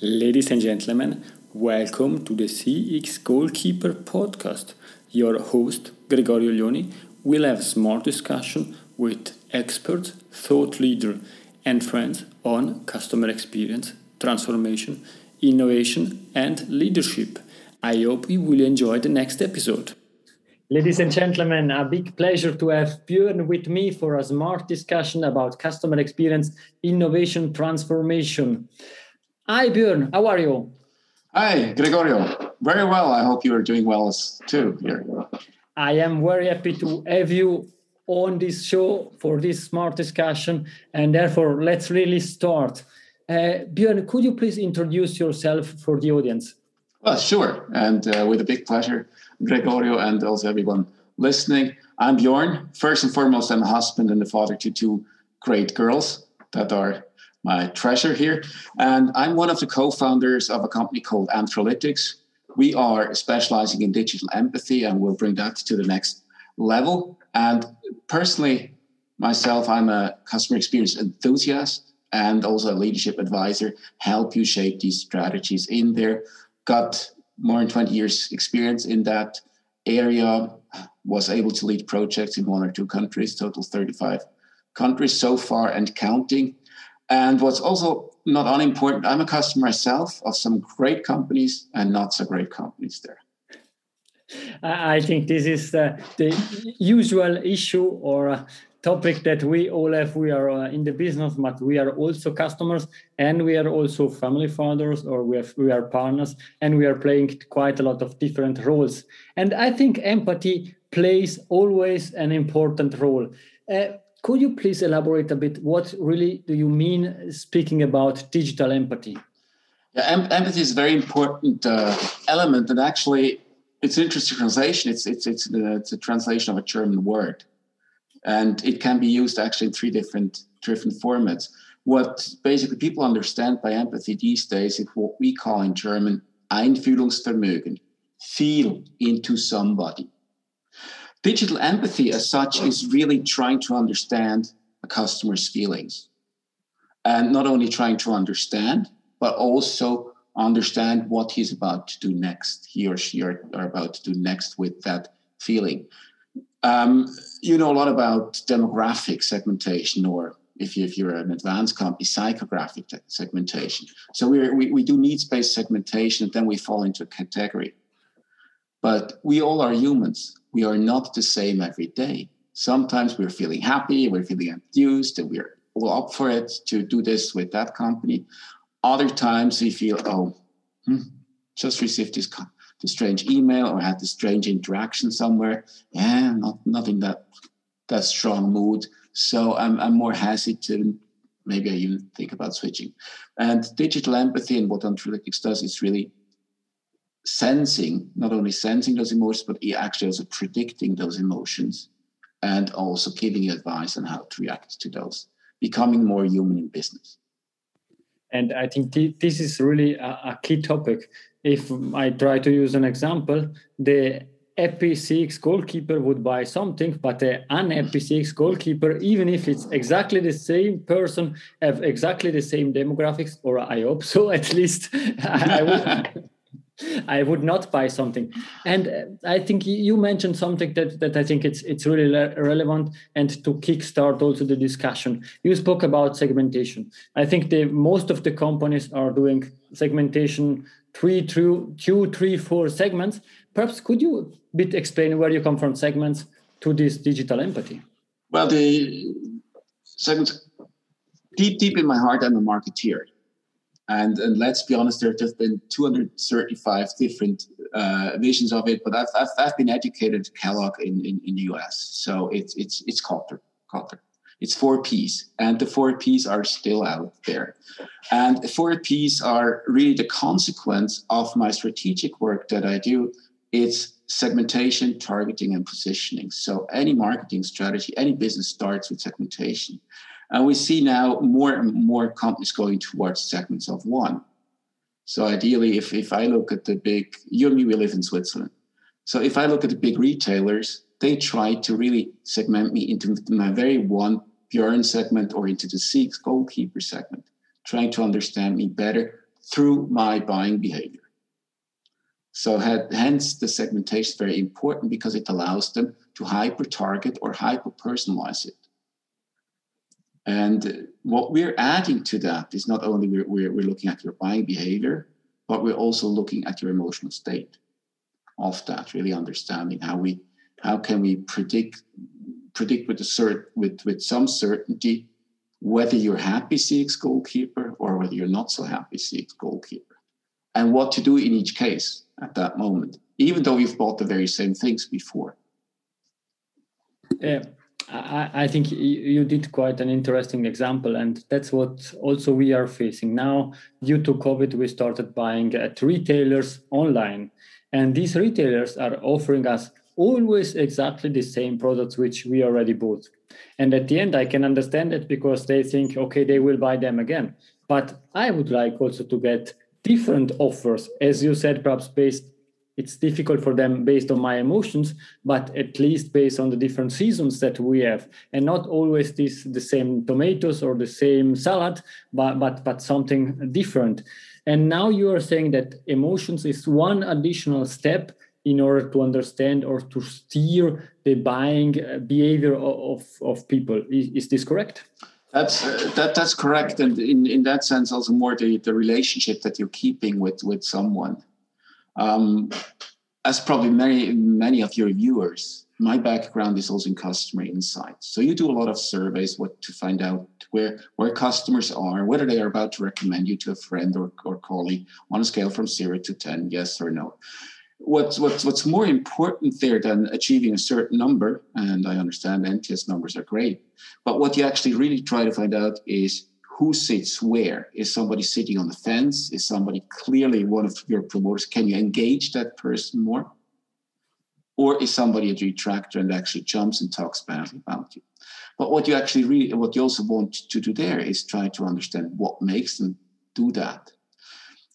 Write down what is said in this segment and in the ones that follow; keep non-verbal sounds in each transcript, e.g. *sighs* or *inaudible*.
Ladies and gentlemen, welcome to the CX Goalkeeper podcast. Your host, Gregorio Lioni, will have a smart discussion with experts, thought leader, and friends on customer experience, transformation, innovation, and leadership. I hope you will enjoy the next episode. Ladies and gentlemen, a big pleasure to have Björn with me for a smart discussion about customer experience, innovation, transformation. Hi, Björn. How are you? Hi, Gregorio. Very well. I hope you are doing well as too here. I am very happy to have you on this show for this smart discussion. And therefore, let's really start. Uh, Björn, could you please introduce yourself for the audience? Well, sure. And uh, with a big pleasure, Gregorio, and also everyone listening. I'm Bjorn. First and foremost, I'm a husband and a father to two great girls that are my treasure here. And I'm one of the co founders of a company called Anthrolytics. We are specializing in digital empathy, and we'll bring that to the next level. And personally, myself, I'm a customer experience enthusiast and also a leadership advisor, help you shape these strategies in there. Got more than 20 years experience in that area, was able to lead projects in one or two countries, total 35 countries so far and counting. And what's also not unimportant, I'm a customer myself of some great companies and not so great companies there. I think this is the usual issue or topic that we all have. We are uh, in the business, but we are also customers and we are also family fathers or we, have, we are partners and we are playing quite a lot of different roles. And I think empathy plays always an important role. Uh, could you please elaborate a bit? What really do you mean speaking about digital empathy? Yeah, em empathy is a very important uh, element, and actually, it's an interesting translation. It's it's it's, uh, it's a translation of a German word, and it can be used actually in three different different formats. What basically people understand by empathy these days is what we call in German Einfühlungsvermögen, feel into somebody. Digital empathy, as such, is really trying to understand a customer's feelings. And not only trying to understand, but also understand what he's about to do next, he or she are, are about to do next with that feeling. Um, you know a lot about demographic segmentation, or if, you, you're an advanced company, psychographic segmentation. So we we, do needs based segmentation, and then we fall into a category. But we all are humans we are not the same every day. Sometimes we're feeling happy, we're feeling enthused, and we're all up for it to do this with that company. Other times we feel, oh, hmm, just received this, this strange email or had this strange interaction somewhere. Yeah, not, in that, that strong mood. So I'm, I'm more hesitant. Maybe I even think about switching. And digital empathy and what Anthrolytics does is really sensing, not only sensing those emotions, but actually also predicting those emotions and also giving advice on how to react to those, becoming more human in business. And I think th- this is really a, a, key topic. If I try to use an example, the happy CX goalkeeper would buy something, but the unhappy CX goalkeeper, even if it's exactly the same person, have exactly the same demographics, or I hope so *laughs* at least, *laughs* I would, *laughs* I would not buy something. And uh, I think you mentioned something that, that I think it's it's really relevant and to kickstart also the discussion. You spoke about segmentation. I think the most of the companies are doing segmentation three, two, two, three, four segments. Perhaps could you bit explain where you come from segments to this digital empathy? Well, the segments deep deep in my heart, I'm a marketeer. And, and let's be honest, there have been 235 different uh, visions of it, but I've, I've, I've, been educated at Kellogg in, in, in the US. So it's, it's, it's. It's four P's, and the four P's are still out there. And the four P's are really the consequence of my strategic work that I do. It's segmentation, targeting, and positioning. So any marketing strategy, any business starts with segmentation. And we see now more and more companies going towards segments of one. So ideally, if, if I look at the big, you and me, we live in Switzerland. So if I look at the big retailers, they try to really segment me into my very one Bjorn segment or into the CX goalkeeper segment, trying to understand me better through my buying behavior. So hence the segmentation is very important because it allows them to hyper target or hyper personalize it. And what we're adding to that is not only we're, we're, we're looking at your buying behavior, but we're also looking at your emotional state of that, really understanding how we how can we predict predict with a cert with, with some certainty whether you're happy CX goalkeeper or whether you're not so happy CX goalkeeper. And what to do in each case at that moment, even though you've bought the very same things before. Yeah. I, I think you did quite an interesting example, and that's what also we are facing now. Due to COVID, we started buying at retailers online, and these retailers are offering us always exactly the same products which we already bought. And at the end, I can understand it because they think, okay, they will buy them again. But I would like also to get different offers, as you said, perhaps based it's difficult for them based on my emotions but at least based on the different seasons that we have. And not always this the same tomatoes or the same salad but but but something different. And now you are saying that emotions is one additional step in order to understand or to steer the buying uh, behavior of, of people. Is, is this correct? That's uh, that that's correct. And in, in that sense also more the, the relationship that you're keeping with with someone um, as probably many many of your viewers, my background is also in customer insights. So you do a lot of surveys what to find out where where customers are, whether they are about to recommend you to a friend or, or colleague on a scale from zero to ten, yes or no. What's what's what's more important there than achieving a certain number, and I understand NPS numbers are great, but what you actually really try to find out is who sits where? Is somebody sitting on the fence? Is somebody clearly one of your promoters? Can you engage that person more? Or is somebody a detractor and actually jumps and talks badly about you? But what you actually really, what you also want to do there is try to understand what makes them do that.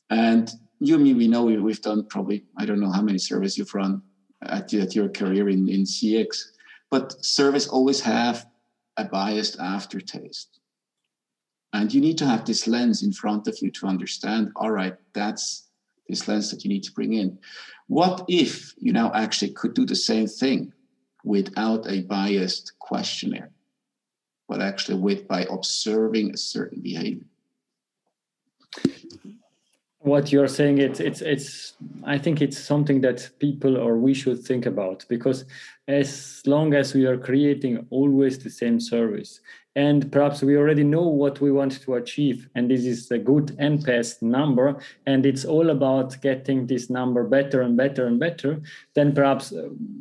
And you and me, we know we've done probably, I don't know how many surveys you've run at, at your career in, in CX, but surveys always have a biased aftertaste and you need to have this lens in front of you to understand, all right, that's this lens that you need to bring in. What if you now actually could do the same thing without a biased questionnaire, but actually with by observing a certain behavior? What you're saying it's it's it's i think it's something that people or we should think about because as long as we are creating always the same service and perhaps we already know what we want to achieve and this is a good nps number and it's all about getting this number better and better and better then perhaps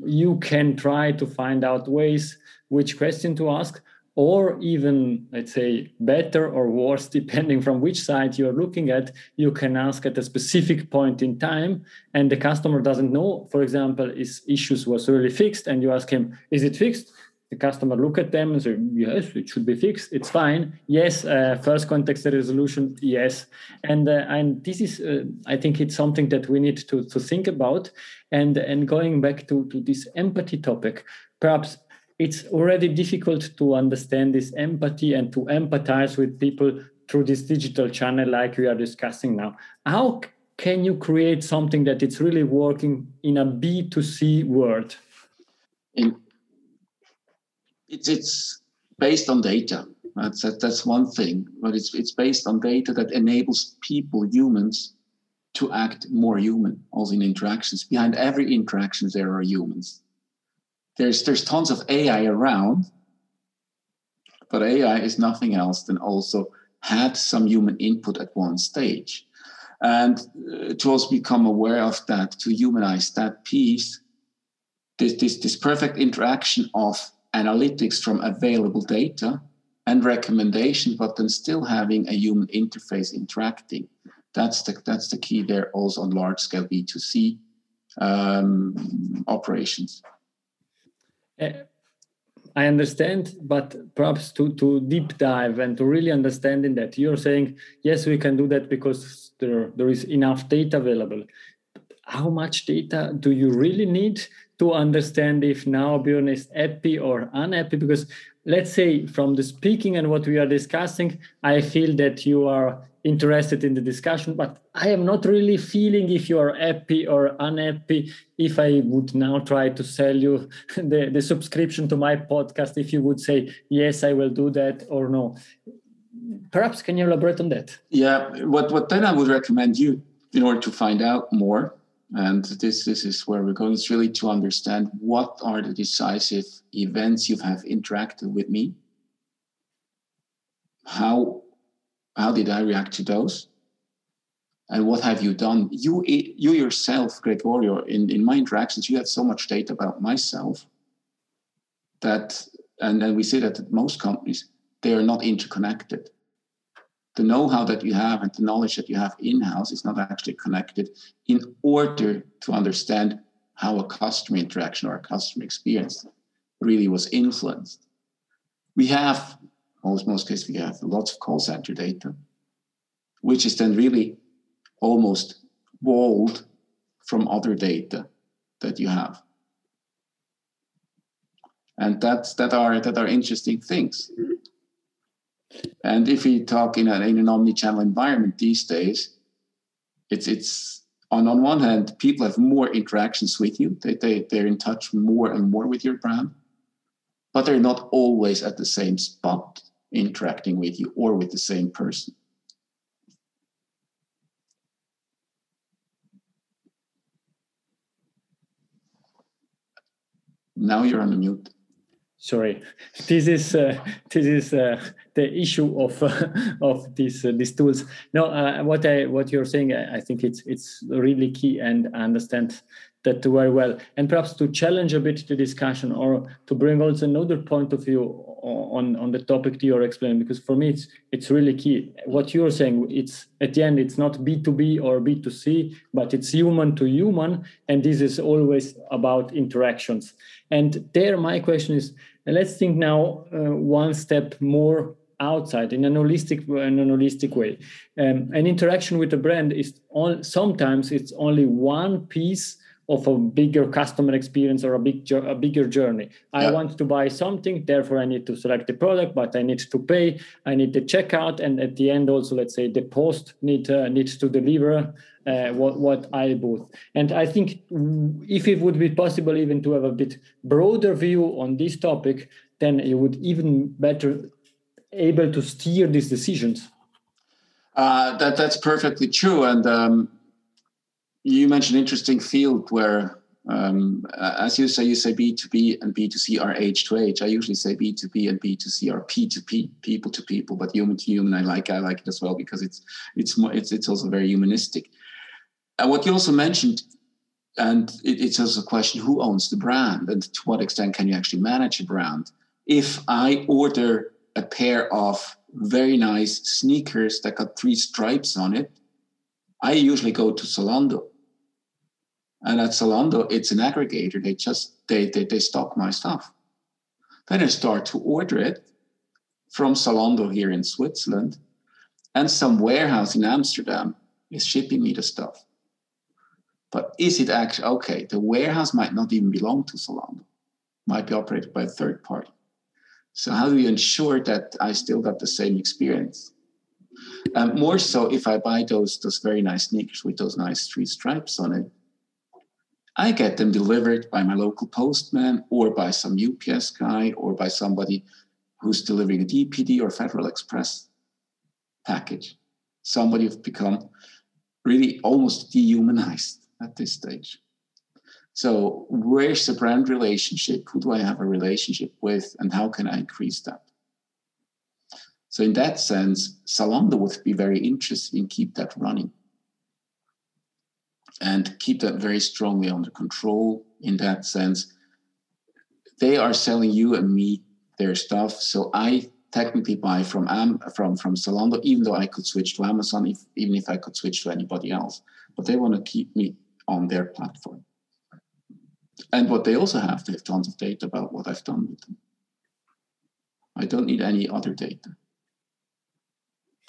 you can try to find out ways which question to ask or even let's say better or worse *laughs* depending from which side you're looking at you can ask at a specific point in time and the customer doesn't know. For example is issues was really fixed and you ask him is it fixed? The customer look at them and say yes it should be fixed. It's fine. Yes uh, first contact resolution yes. And uh, and this is uh, i think it's something that we need to to think about. And and going back to to this empathy topic perhaps it's already difficult to understand this empathy and to empathize with people through this digital channel like we are discussing now how can you create something that it's really working in a b2c world in it's it's based on data. That's that, that's one thing, but it's it's based on data that enables people, humans, to act more human, also in interactions. Behind every interaction, there are humans. There's there's tons of AI around, but AI is nothing else than also had some human input at one stage. And uh, to also become aware of that, to humanize that piece, this, this, this perfect interaction of analytics from available data and recommendation, but then still having a human interface interacting. That's the that's the key there. Also on large scale B two C um, operations. Uh, I understand, but perhaps to, to deep dive and to really understand in that, you're saying, yes, we can do that because there, there is enough data available. How much data do you really need to understand if now Björn is happy or unhappy because let's say from the speaking and what we are discussing, I feel that you are interested in the discussion, but I am not really feeling if you are happy or unhappy. If I would now try to sell you *laughs* the, the subscription to my podcast, if you would say, yes, I will do that or no. Perhaps can you elaborate on that? Yeah, what, what then I would recommend you in order to find out more and this this is where we're going. Is really to understand what are the decisive events you have interacted with me. How how did i react to those? And what have you done? You you yourself Gregorio in, in my interactions you have so much data about myself that and then we see that at most companies they are not interconnected the know-how that you have and the knowledge that you have in-house is not actually connected in order to understand how a customer interaction or a customer experience really was influenced. We have, most most cases, we have lots of call center data, which is then really almost walled from other data that you have. And that's that are that are interesting things. Mm-hmm. And if we talk in, a, in an omni-channel environment these days, it's it's on on one hand, people have more interactions with you. They, they they're in touch more and more with your brand, but they're not always at the same spot interacting with you or with the same person. Now you're on the mute sorry. This is uh, this is uh, the issue of uh, *laughs* of these uh, these tools. No uh, what i what you're saying I, I, think it's it's really key and i understand that very well. And perhaps to challenge a bit the discussion or to bring also another point of view on on the topic that you're explaining because for me it's it's really key. What you're saying it's at the end it's not b2b or b2c but it's human to human and this is always about interactions. And there my question is let's think now uh, one step more outside in an holistic in an holistic way. Um, an interaction with a brand is all sometimes it's only one piece of a bigger customer experience or a big a bigger journey. I want to buy something, therefore I need to select the product, but I need to pay. I need the checkout, and at the end also, let's say the post need uh, needs to deliver uh, what what I bought. And I think if it would be possible even to have a bit broader view on this topic, then you would even better able to steer these decisions. Uh, that that's perfectly true, and um, you mentioned interesting field where, um, as you say, you say B2B and B2C are H2H. I usually say B2B and B2C are P2P, people to people, but human to human. I like I like it as well because it's it's more, it's it's also very humanistic. And what you also mentioned, and it, it's also a question: who owns the brand, and to what extent can you actually manage a brand? If I order a pair of very nice sneakers that got three stripes on it, I usually go to Zalando and at Zalando, it's an aggregator. They just they, they they stock my stuff. Then I start to order it from Zalando here in Switzerland, and some warehouse in Amsterdam is shipping me the stuff. But is it actually okay? The warehouse might not even belong to Zalando, might be operated by a third party. So how do you ensure that I still got the same experience? Um, more so if I buy those those very nice sneakers with those nice three stripes on it, I get them delivered by my local postman or by some UPS guy or by somebody who's delivering a DPD or Federal Express package. Somebody who's become really almost dehumanized at this stage. So, where's the brand relationship? Who do I have a relationship with, and how can I increase that? So, in that sense, Zalando would be very interested in keep that running and keep that very strongly under control in that sense. They are selling you and me their stuff, so I technically buy from Am- from from Zalando, even though I could switch to Amazon, if, even if I could switch to anybody else. But they want to keep me on their platform. And what they also have, they have tons of data about what I've done with them. I don't need any other data.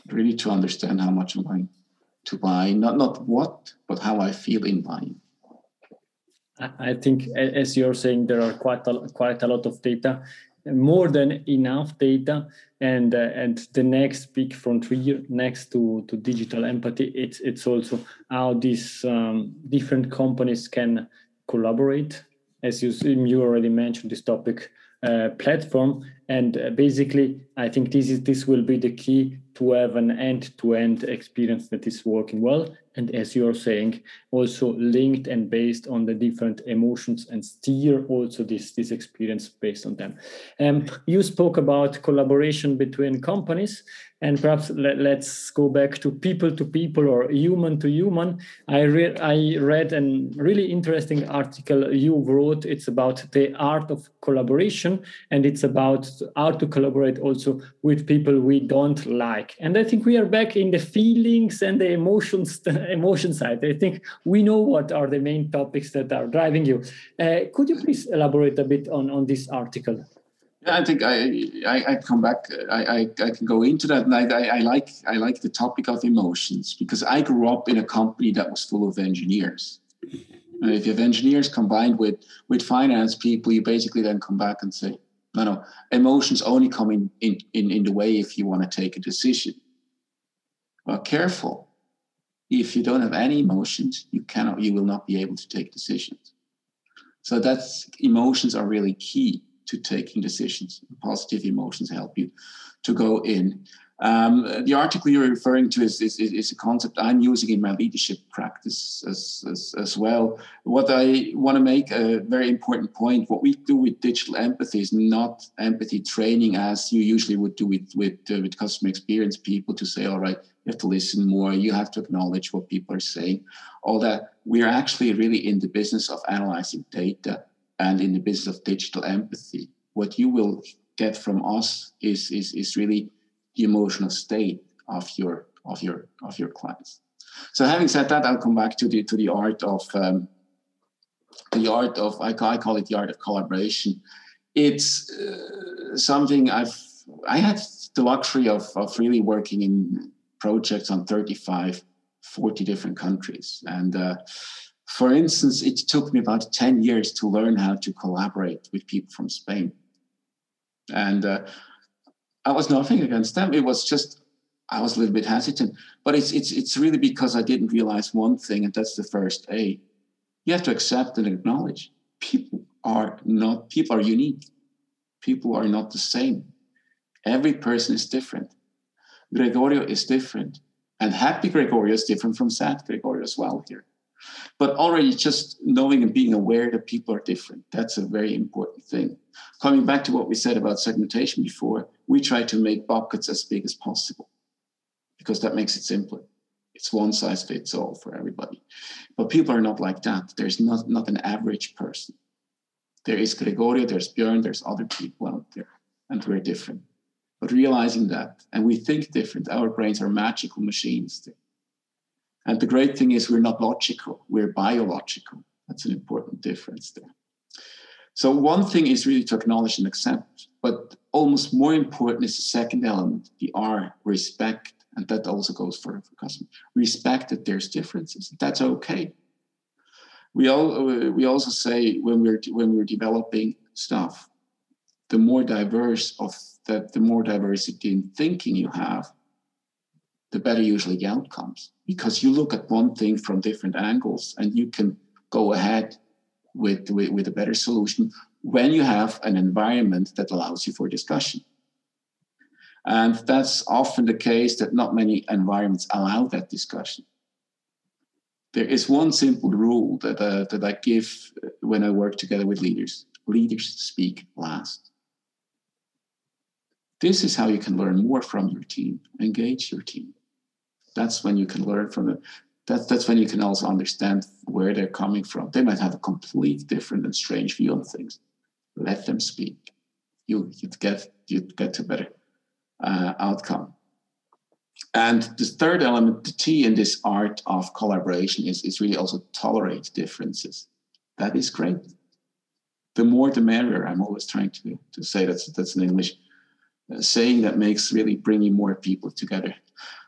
Really to understand how much I'm going to buy, not not what, but how I feel in buying. I think, as you're saying, there are quite a, quite a lot of data. more than enough data and uh, and the next big frontier next to to digital empathy it's it's also how these um, different companies can collaborate as you you already mentioned this topic uh, platform and uh, basically i think this is this will be the key to have an end-to-end experience that is working well. And as you're saying also linked and based on the different emotions and steer also this this experience based on them. Um, you spoke about collaboration between companies. And perhaps let, us go back to people to people or human to human. I read i read a really interesting article you wrote it's about the art of collaboration. And it's about how to collaborate also with people we don't like and i think we are back in the feelings and the emotions the *laughs* emotion side i think we know what are the main topics that are driving you uh, could you please elaborate a bit on on this article I think I, I, I come back. I, I, I, can go into that, and I, I, like I like the topic of emotions because I grew up in a company that was full of engineers. And if you have engineers combined with with finance people, you basically then come back and say, no, no, emotions only come in in, in, in the way if you want to take a decision. Well, careful. If you don't have any emotions, you cannot, you will not be able to take decisions. So that's emotions are really key to taking decisions. Positive emotions help you to go in. Um, the article you're referring to is, is, is, a concept I'm using in my leadership practice as, as, as well. What I want to make a very important point what we do with digital empathy is not empathy training as you usually would do with, with, uh, with customer experience people to say, all right, you have to listen more, you have to acknowledge what people are saying, all that. We're actually really in the business of analyzing data and in the business of digital empathy. What you will get from us is, is, is really the emotional state of your of your of your clients. So having said that, I'll come back to the to the art of um, the art of I call, I call it the art of collaboration. It's uh, something I've I had the luxury of of really working in projects on 35, 40 different countries, and uh, for instance, it took me about 10 years to learn how to collaborate with people from Spain. And uh, I was nothing against them. It was just I was a little bit hesitant. But it's it's it's really because I didn't realize one thing, and that's the first A. You have to accept and acknowledge people are not people are unique. People are not the same. Every person is different. Gregorio is different. And happy Gregorio is different from sad Gregorio as well here. But already just knowing and being aware that people are different, that's a very important thing. Coming back to what we said about segmentation before, we try to make buckets as big as possible because that makes it simpler. It's one size fits all for everybody. But people are not like that. There's not, not an average person. There is Gregorio, there's Björn, there's other people out there, and we're different. But realizing that, and we think different, our brains are magical machines. And the great thing is we're not logical, we're biological. That's an important difference there. So one thing is really to acknowledge and accept, but almost more important is the second element, the R, respect. And that also goes for, for customers. Respect that there's differences. That's okay. We all uh, we also say when we're when we're developing stuff, the more diverse of that, the more diversity in thinking you have, the better usually the outcomes because you look at one thing from different angles and you can go ahead with, with, with a better solution when you have an environment that allows you for discussion. And that's often the case that not many environments allow that discussion. There is one simple rule that, uh, that I give when I work together with leaders leaders speak last. This is how you can learn more from your team, engage your team that's when you can learn from them. That's that's when you can also understand where they're coming from. They might have a complete different and strange view on things. Let them speak. You you'd get you'd get a better uh, outcome. And the third element, the T in this art of collaboration, is, is really also tolerate differences. That is great. The more the merrier. I'm always trying to, to say that's that's an English uh, saying that makes really bringing more people together.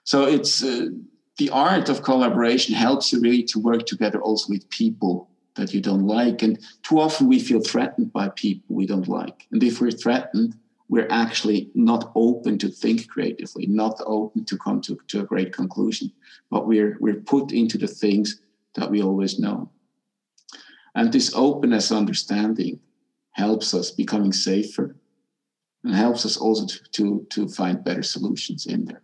So it's uh, the art of collaboration helps you really to work together also with people that you don't like. And too often we feel threatened by people we don't like. And if we're threatened, we're actually not open to think creatively, not open to come to, to a great conclusion, but we're, we're put into the things that we always know. And this openness understanding helps us becoming safer and helps us also to, to, to find better solutions in there.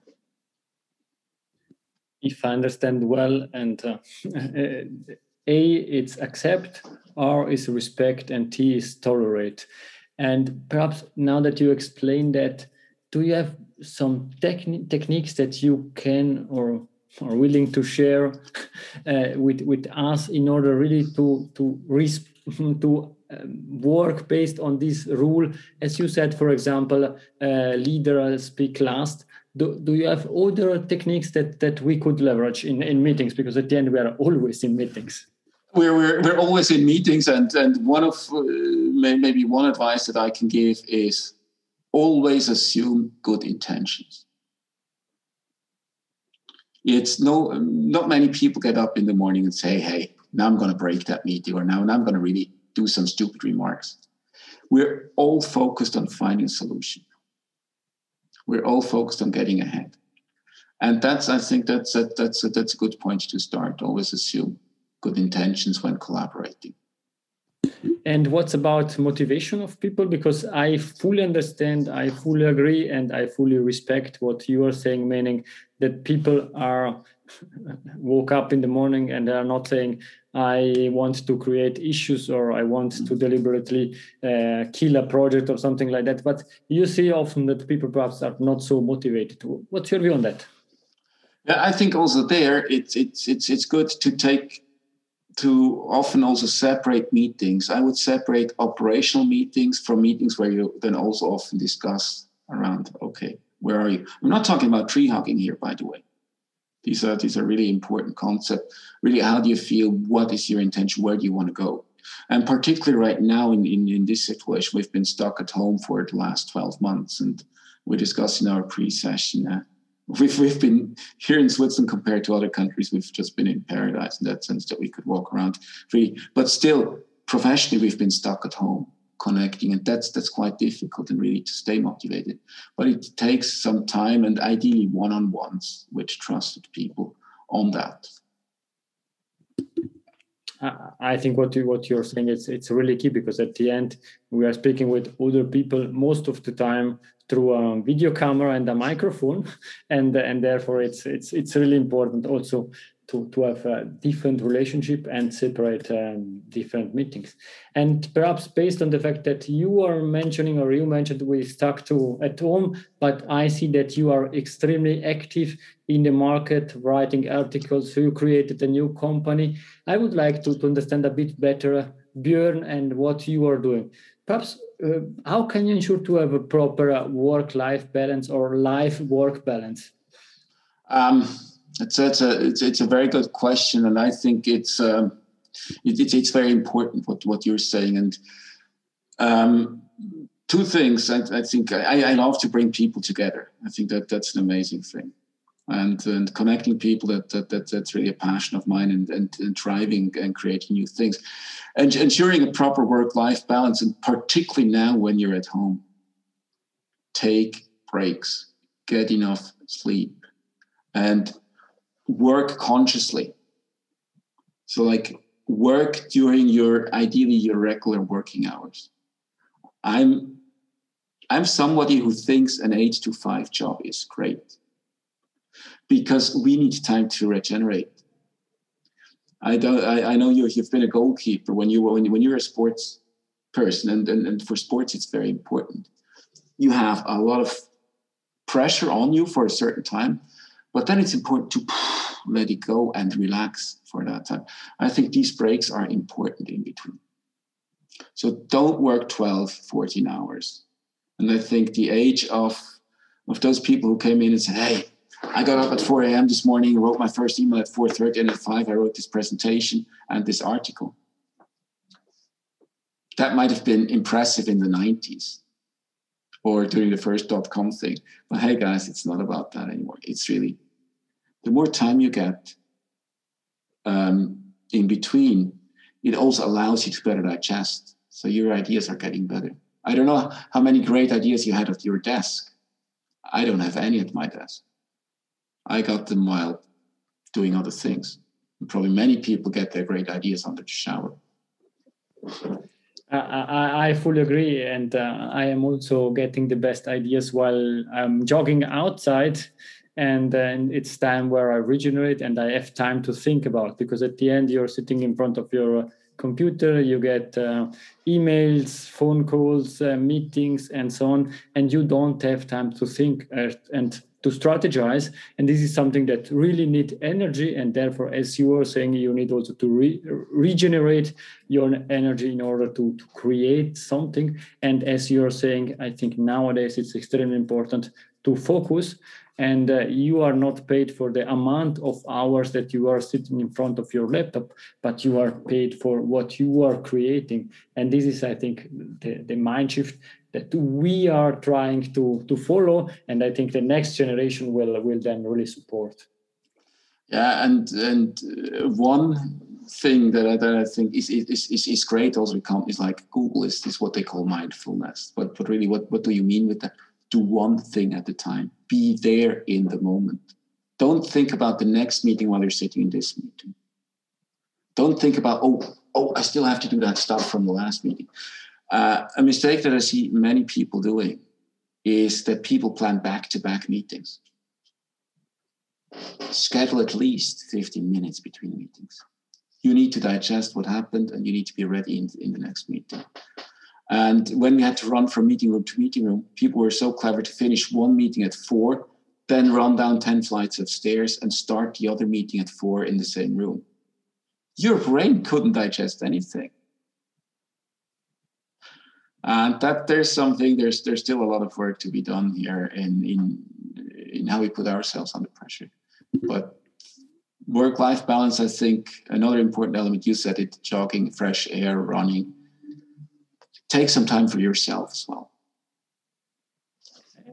If I understand well, and uh, *laughs* A, it's accept, R is respect, and T is tolerate. And perhaps now that you explain that, do you have some techni- techniques that you can or are willing to share *laughs* uh, with with us in order really to to res- *laughs* to um, work based on this rule? As you said for example uh, leader speak last. Do, do you have other techniques that that we could leverage in, in meetings? Because at the end we are always in meetings we're, we're, we're always in meetings and and one of uh, maybe one advice that i can give is always assume good intentions. It's no not many people get up in the morning and say hey now i'm going to break that meeting or now, now i'm going to really do some stupid remarks. We're all focused on finding a solution. We're all focused on getting ahead. And that's i think that's a, that's a, that's a good point to start. Always assume good intentions when collaborating. And what's about motivation of people? Because i fully understand i fully agree and i fully respect what you are saying meaning that people are *laughs* woke up in the morning and they are not saying i want to create issues or i want to deliberately uh, kill a project or something like that. But you see often that people perhaps are not so motivated. What's your view on that? Yeah i think also there it's it's it's it's good to take to often also separate meetings. I would separate operational meetings from meetings where you then also often discuss around, okay, where are you? I'm not talking about tree hugging here, by the way. These are these are really important concepts. Really, how do you feel? What is your intention? Where do you want to go? And particularly right now in, in, in this situation, we've been stuck at home for the last 12 months. And we discussed in our pre-session uh, we've we've been here in Switzerland compared to other countries. We've just been in paradise in that sense that we could walk around free. But still, professionally, we've been stuck at home connecting, and that's that's quite difficult and really to stay motivated. But it takes some time and ideally one-on-ones with trusted people on that. I think what you what you're saying is it's really key because at the end we are speaking with other people most of the time through a video camera and a microphone. *laughs* And and therefore it's it's it's really important also to to have a different relationship and separate um, different meetings. And perhaps based on the fact that you are mentioning or you mentioned we stuck to at home but i see that you are extremely active in the market writing articles. So you created a new company. I would like to, to understand a bit better björn and what you are doing. Perhaps uh, how can you ensure to have a proper work-life balance or life-work balance? Um, it's, it's, a it's, it's a very good question, and I think it's um, it, it's it's very important what what you're saying. And um, two things, I, I think I, I love to bring people together. I think that that's an amazing thing and, and connecting people that, that, that that's really a passion of mine and, and, and driving and creating new things. And ensuring a proper work-life balance and particularly now when you're at home. Take breaks. Get enough sleep. And work consciously. So like work during your ideally your regular working hours. I'm i'm somebody who thinks an eight to five job is great because we need time to regenerate. I don't. I, I know you. You've been a goalkeeper when you when, when you're a sports person, and, and and for sports, it's very important. You have a lot of pressure on you for a certain time, but then it's important to *sighs* let it go and relax for that time. I think these breaks are important in between. So don't work 12, 14 hours. And I think the age of of those people who came in and said, "Hey, I got up at 4 a.m. this morning, wrote my first email at 4.30, and at 5 I wrote this presentation and this article. That might have been impressive in the 90s or during the first dot-com thing. But hey, guys, it's not about that anymore. It's really, the more time you get um, in between, it also allows you to better digest. So your ideas are getting better. I don't know how many great ideas you had at your desk. I don't have any at my desk. I got them while doing other things. And probably many people get their great ideas under the shower. I, I fully agree, and uh, I am also getting the best ideas while I'm jogging outside, and then it's time where I regenerate and I have time to think about. Because at the end, you're sitting in front of your computer, you get uh, emails, phone calls, uh, meetings, and so on, and you don't have time to think uh, and to strategize and this is something that really need energy and therefore as you were saying you need also to re- regenerate your energy in order to, to create something. And as you're saying i think nowadays it's extremely important to focus and uh, you are not paid for the amount of hours that you are sitting in front of your laptop but you are paid for what you are creating. And this is i think the, the mind shift that we are trying to to follow and i think the next generation will will then really support yeah and and uh, one thing that I, that I think is, is, is, is great also with companies like Google is, is what they call mindfulness. But, but really, what, what do you mean with that? Do one thing at a time. Be there in the moment. Don't think about the next meeting while you're sitting in this meeting. Don't think about, oh, oh, I still have to do that stuff from the last meeting. Uh, a mistake that I see many people doing is that people plan back to back meetings. Schedule at least 15 minutes between meetings. You need to digest what happened and you need to be ready in, in the next meeting. And when we had to run from meeting room to meeting room, people were so clever to finish one meeting at four, then run down 10 flights of stairs and start the other meeting at four in the same room. Your brain couldn't digest anything and that there's something there's there's still a lot of work to be done here in in in how we put ourselves under pressure. But work life balance i think another important element you said it jogging fresh air running take some time for yourself as well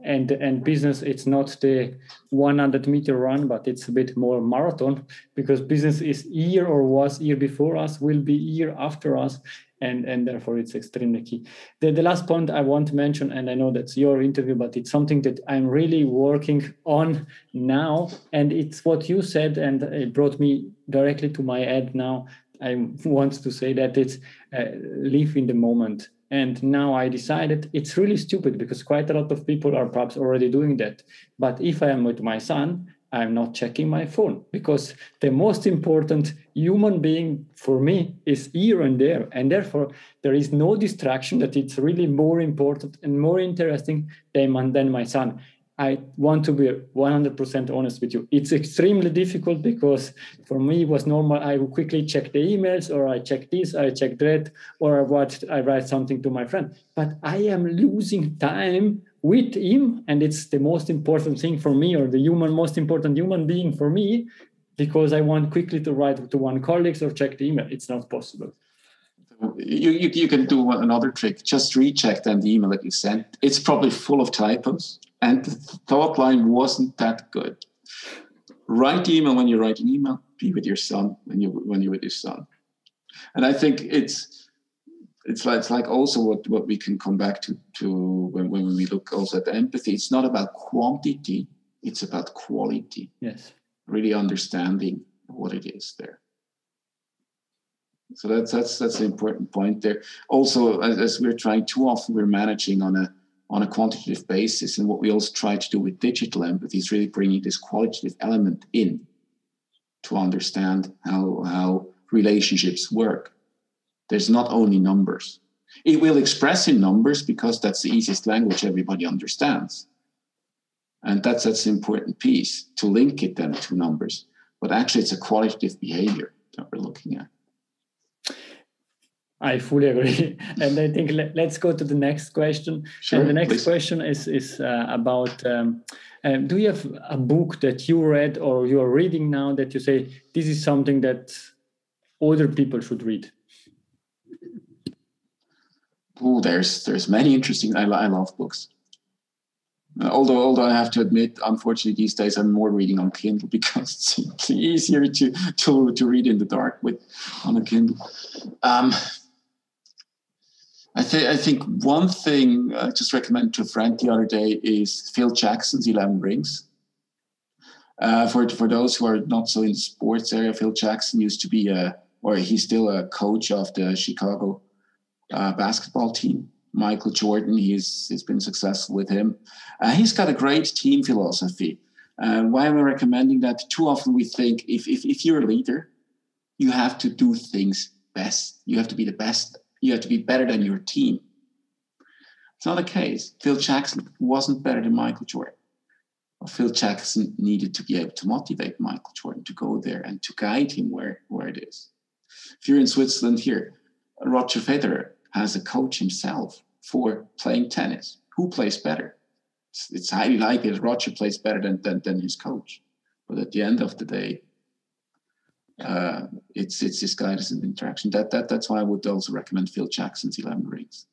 and and business it's not the 100 meter run but it's a bit more marathon because business is year or was year before us will be year after us and and therefore it's extremely key. The, the last point i want to mention and i know that's your interview but it's something that i'm really working on now and it's what you said and it brought me directly to my head now. I want to say that it's uh, live in the moment and now i decided it's really stupid because quite a lot of people are perhaps already doing that but if i am with my son I'm not checking my phone because the most important human being for me is here and there. And therefore, there is no distraction that it's really more important and more interesting than, than my son. I want to be 100% honest with you. It's extremely difficult because for me it was normal. I would quickly check the emails, or I check this, I check that, or I watch, I write something to my friend. But I am losing time with him and it's the most important thing for me or the human most important human being for me because i want quickly to write to one colleague or check the email it's not possible you, you, you can do another trick just recheck then the email that you sent it's probably full of typos and the thought line wasn't that good write email when you write an email be with your son when you when you're with your son and i think it's it's like, it's like also what, what we can come back to, to when, when we look also at empathy. It's not about quantity, it's about quality. Yes. Really understanding what it is there. So that's that's that's the important point there. Also, as, as we're trying too often, we're managing on a on a quantitative basis, and what we also try to do with digital empathy is really bringing this qualitative element in to understand how how relationships work there's not only numbers. It will express in numbers because that's the easiest language everybody understands. And that's that's an important piece to link it then to numbers. But actually, it's a qualitative behavior that we're looking at. I fully agree, *laughs* and I think let, us go to the next question. Sure, and the next please. question is is uh, about: um, uh, Do you have a book that you read or you are reading now that you say this is something that other people should read? oh, there's there's many interesting. I, I love books. Uh, although, although I have to admit, unfortunately, these days I'm more reading on Kindle *laughs* because it's easier to to, to read in the dark with on a Kindle. Um, I think I think one thing I just recommend to a friend the other day is Phil Jackson's Eleven Rings. Uh, for for those who are not so in the sports area, Phil Jackson used to be a, or he's still a coach of the Chicago uh, basketball team. Michael Jordan, he's he's been successful with him. Uh, he's got a great team philosophy. Uh, why am I recommending that? Too often we think if, if if you're a leader, you have to do things best. You have to be the best you have to be better than your team. It's not the case. Phil Jackson wasn't better than Michael Jordan. Phil Jackson needed to be able to motivate Michael Jordan to go there and to guide him where, where it is. If you're in Switzerland here, Roger Federer has a coach himself for playing tennis. Who plays better? It's, it's highly likely that Roger plays better than, than, than his coach. But at the end of the day, uh, it's it's this guidance and interaction. That that that's why I would also recommend Phil Jackson's Eleven Rings.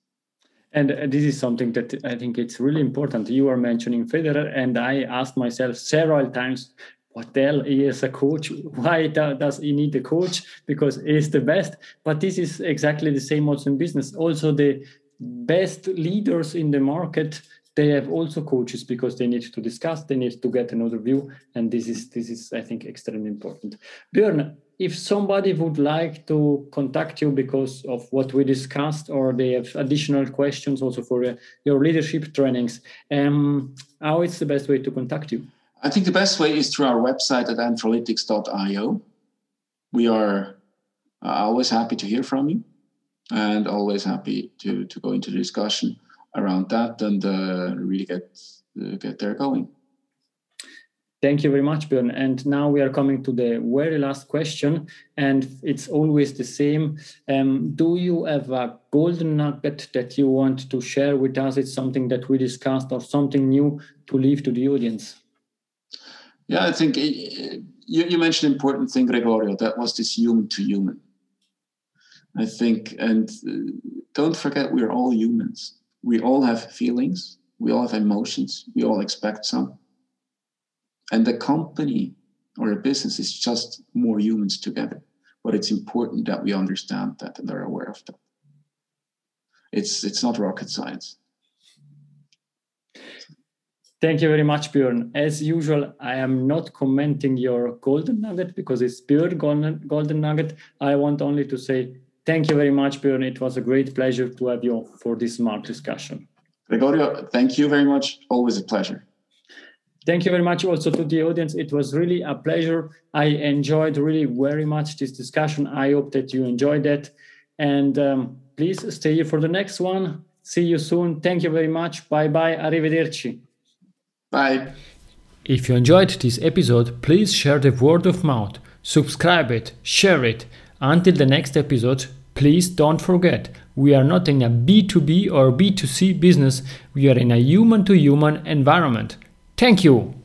And uh, this is something that I think it's really important. You are mentioning Federer, and I asked myself several times, what the hell he is a coach? Why does he need a coach? Because he's the best. But this is exactly the same also in business. Also, the best leaders in the market they have also coaches because they need to discuss they need to get another view and this is this is i think extremely important. Björn if somebody would like to contact you because of what we discussed or they have additional questions also for uh, your leadership trainings um, how is the best way to contact you? I think the best way is through our website at anthrolytics.io we are uh, always happy to hear from you and always happy to, to go into the discussion around that and uh, really get uh, get there going. Thank you very much, Björn. And now we are coming to the very last question, and it's always the same. Um, do you have a golden nugget that you want to share with us? It's something that we discussed or something new to leave to the audience. Yeah, I think uh, you, you mentioned an important thing, Gregorio. That was this human to human. I think, and uh, don't forget, we're all humans we all have feelings, we all have emotions, we all expect some. And the company or a business is just more humans together. But it's important that we understand that and are aware of that. It's it's not rocket science. Thank you very much, Björn. As usual, I am not commenting your golden nugget because it's pure golden, golden nugget. I want only to say Thank you very much, Björn. It was a great pleasure to have you for this smart discussion. Gregorio, thank you very much. Always a pleasure. Thank you very much also to the audience. It was really a pleasure. I enjoyed really very much this discussion. I hope that you enjoyed that. And um, please stay here for the next one. See you soon. Thank you very much. Bye bye. Arrivederci. Bye. If you enjoyed this episode, please share the word of mouth, subscribe it, share it until the next episode, please don't forget we are not in a B2B or B2C business, we are in a human to human environment. Thank you.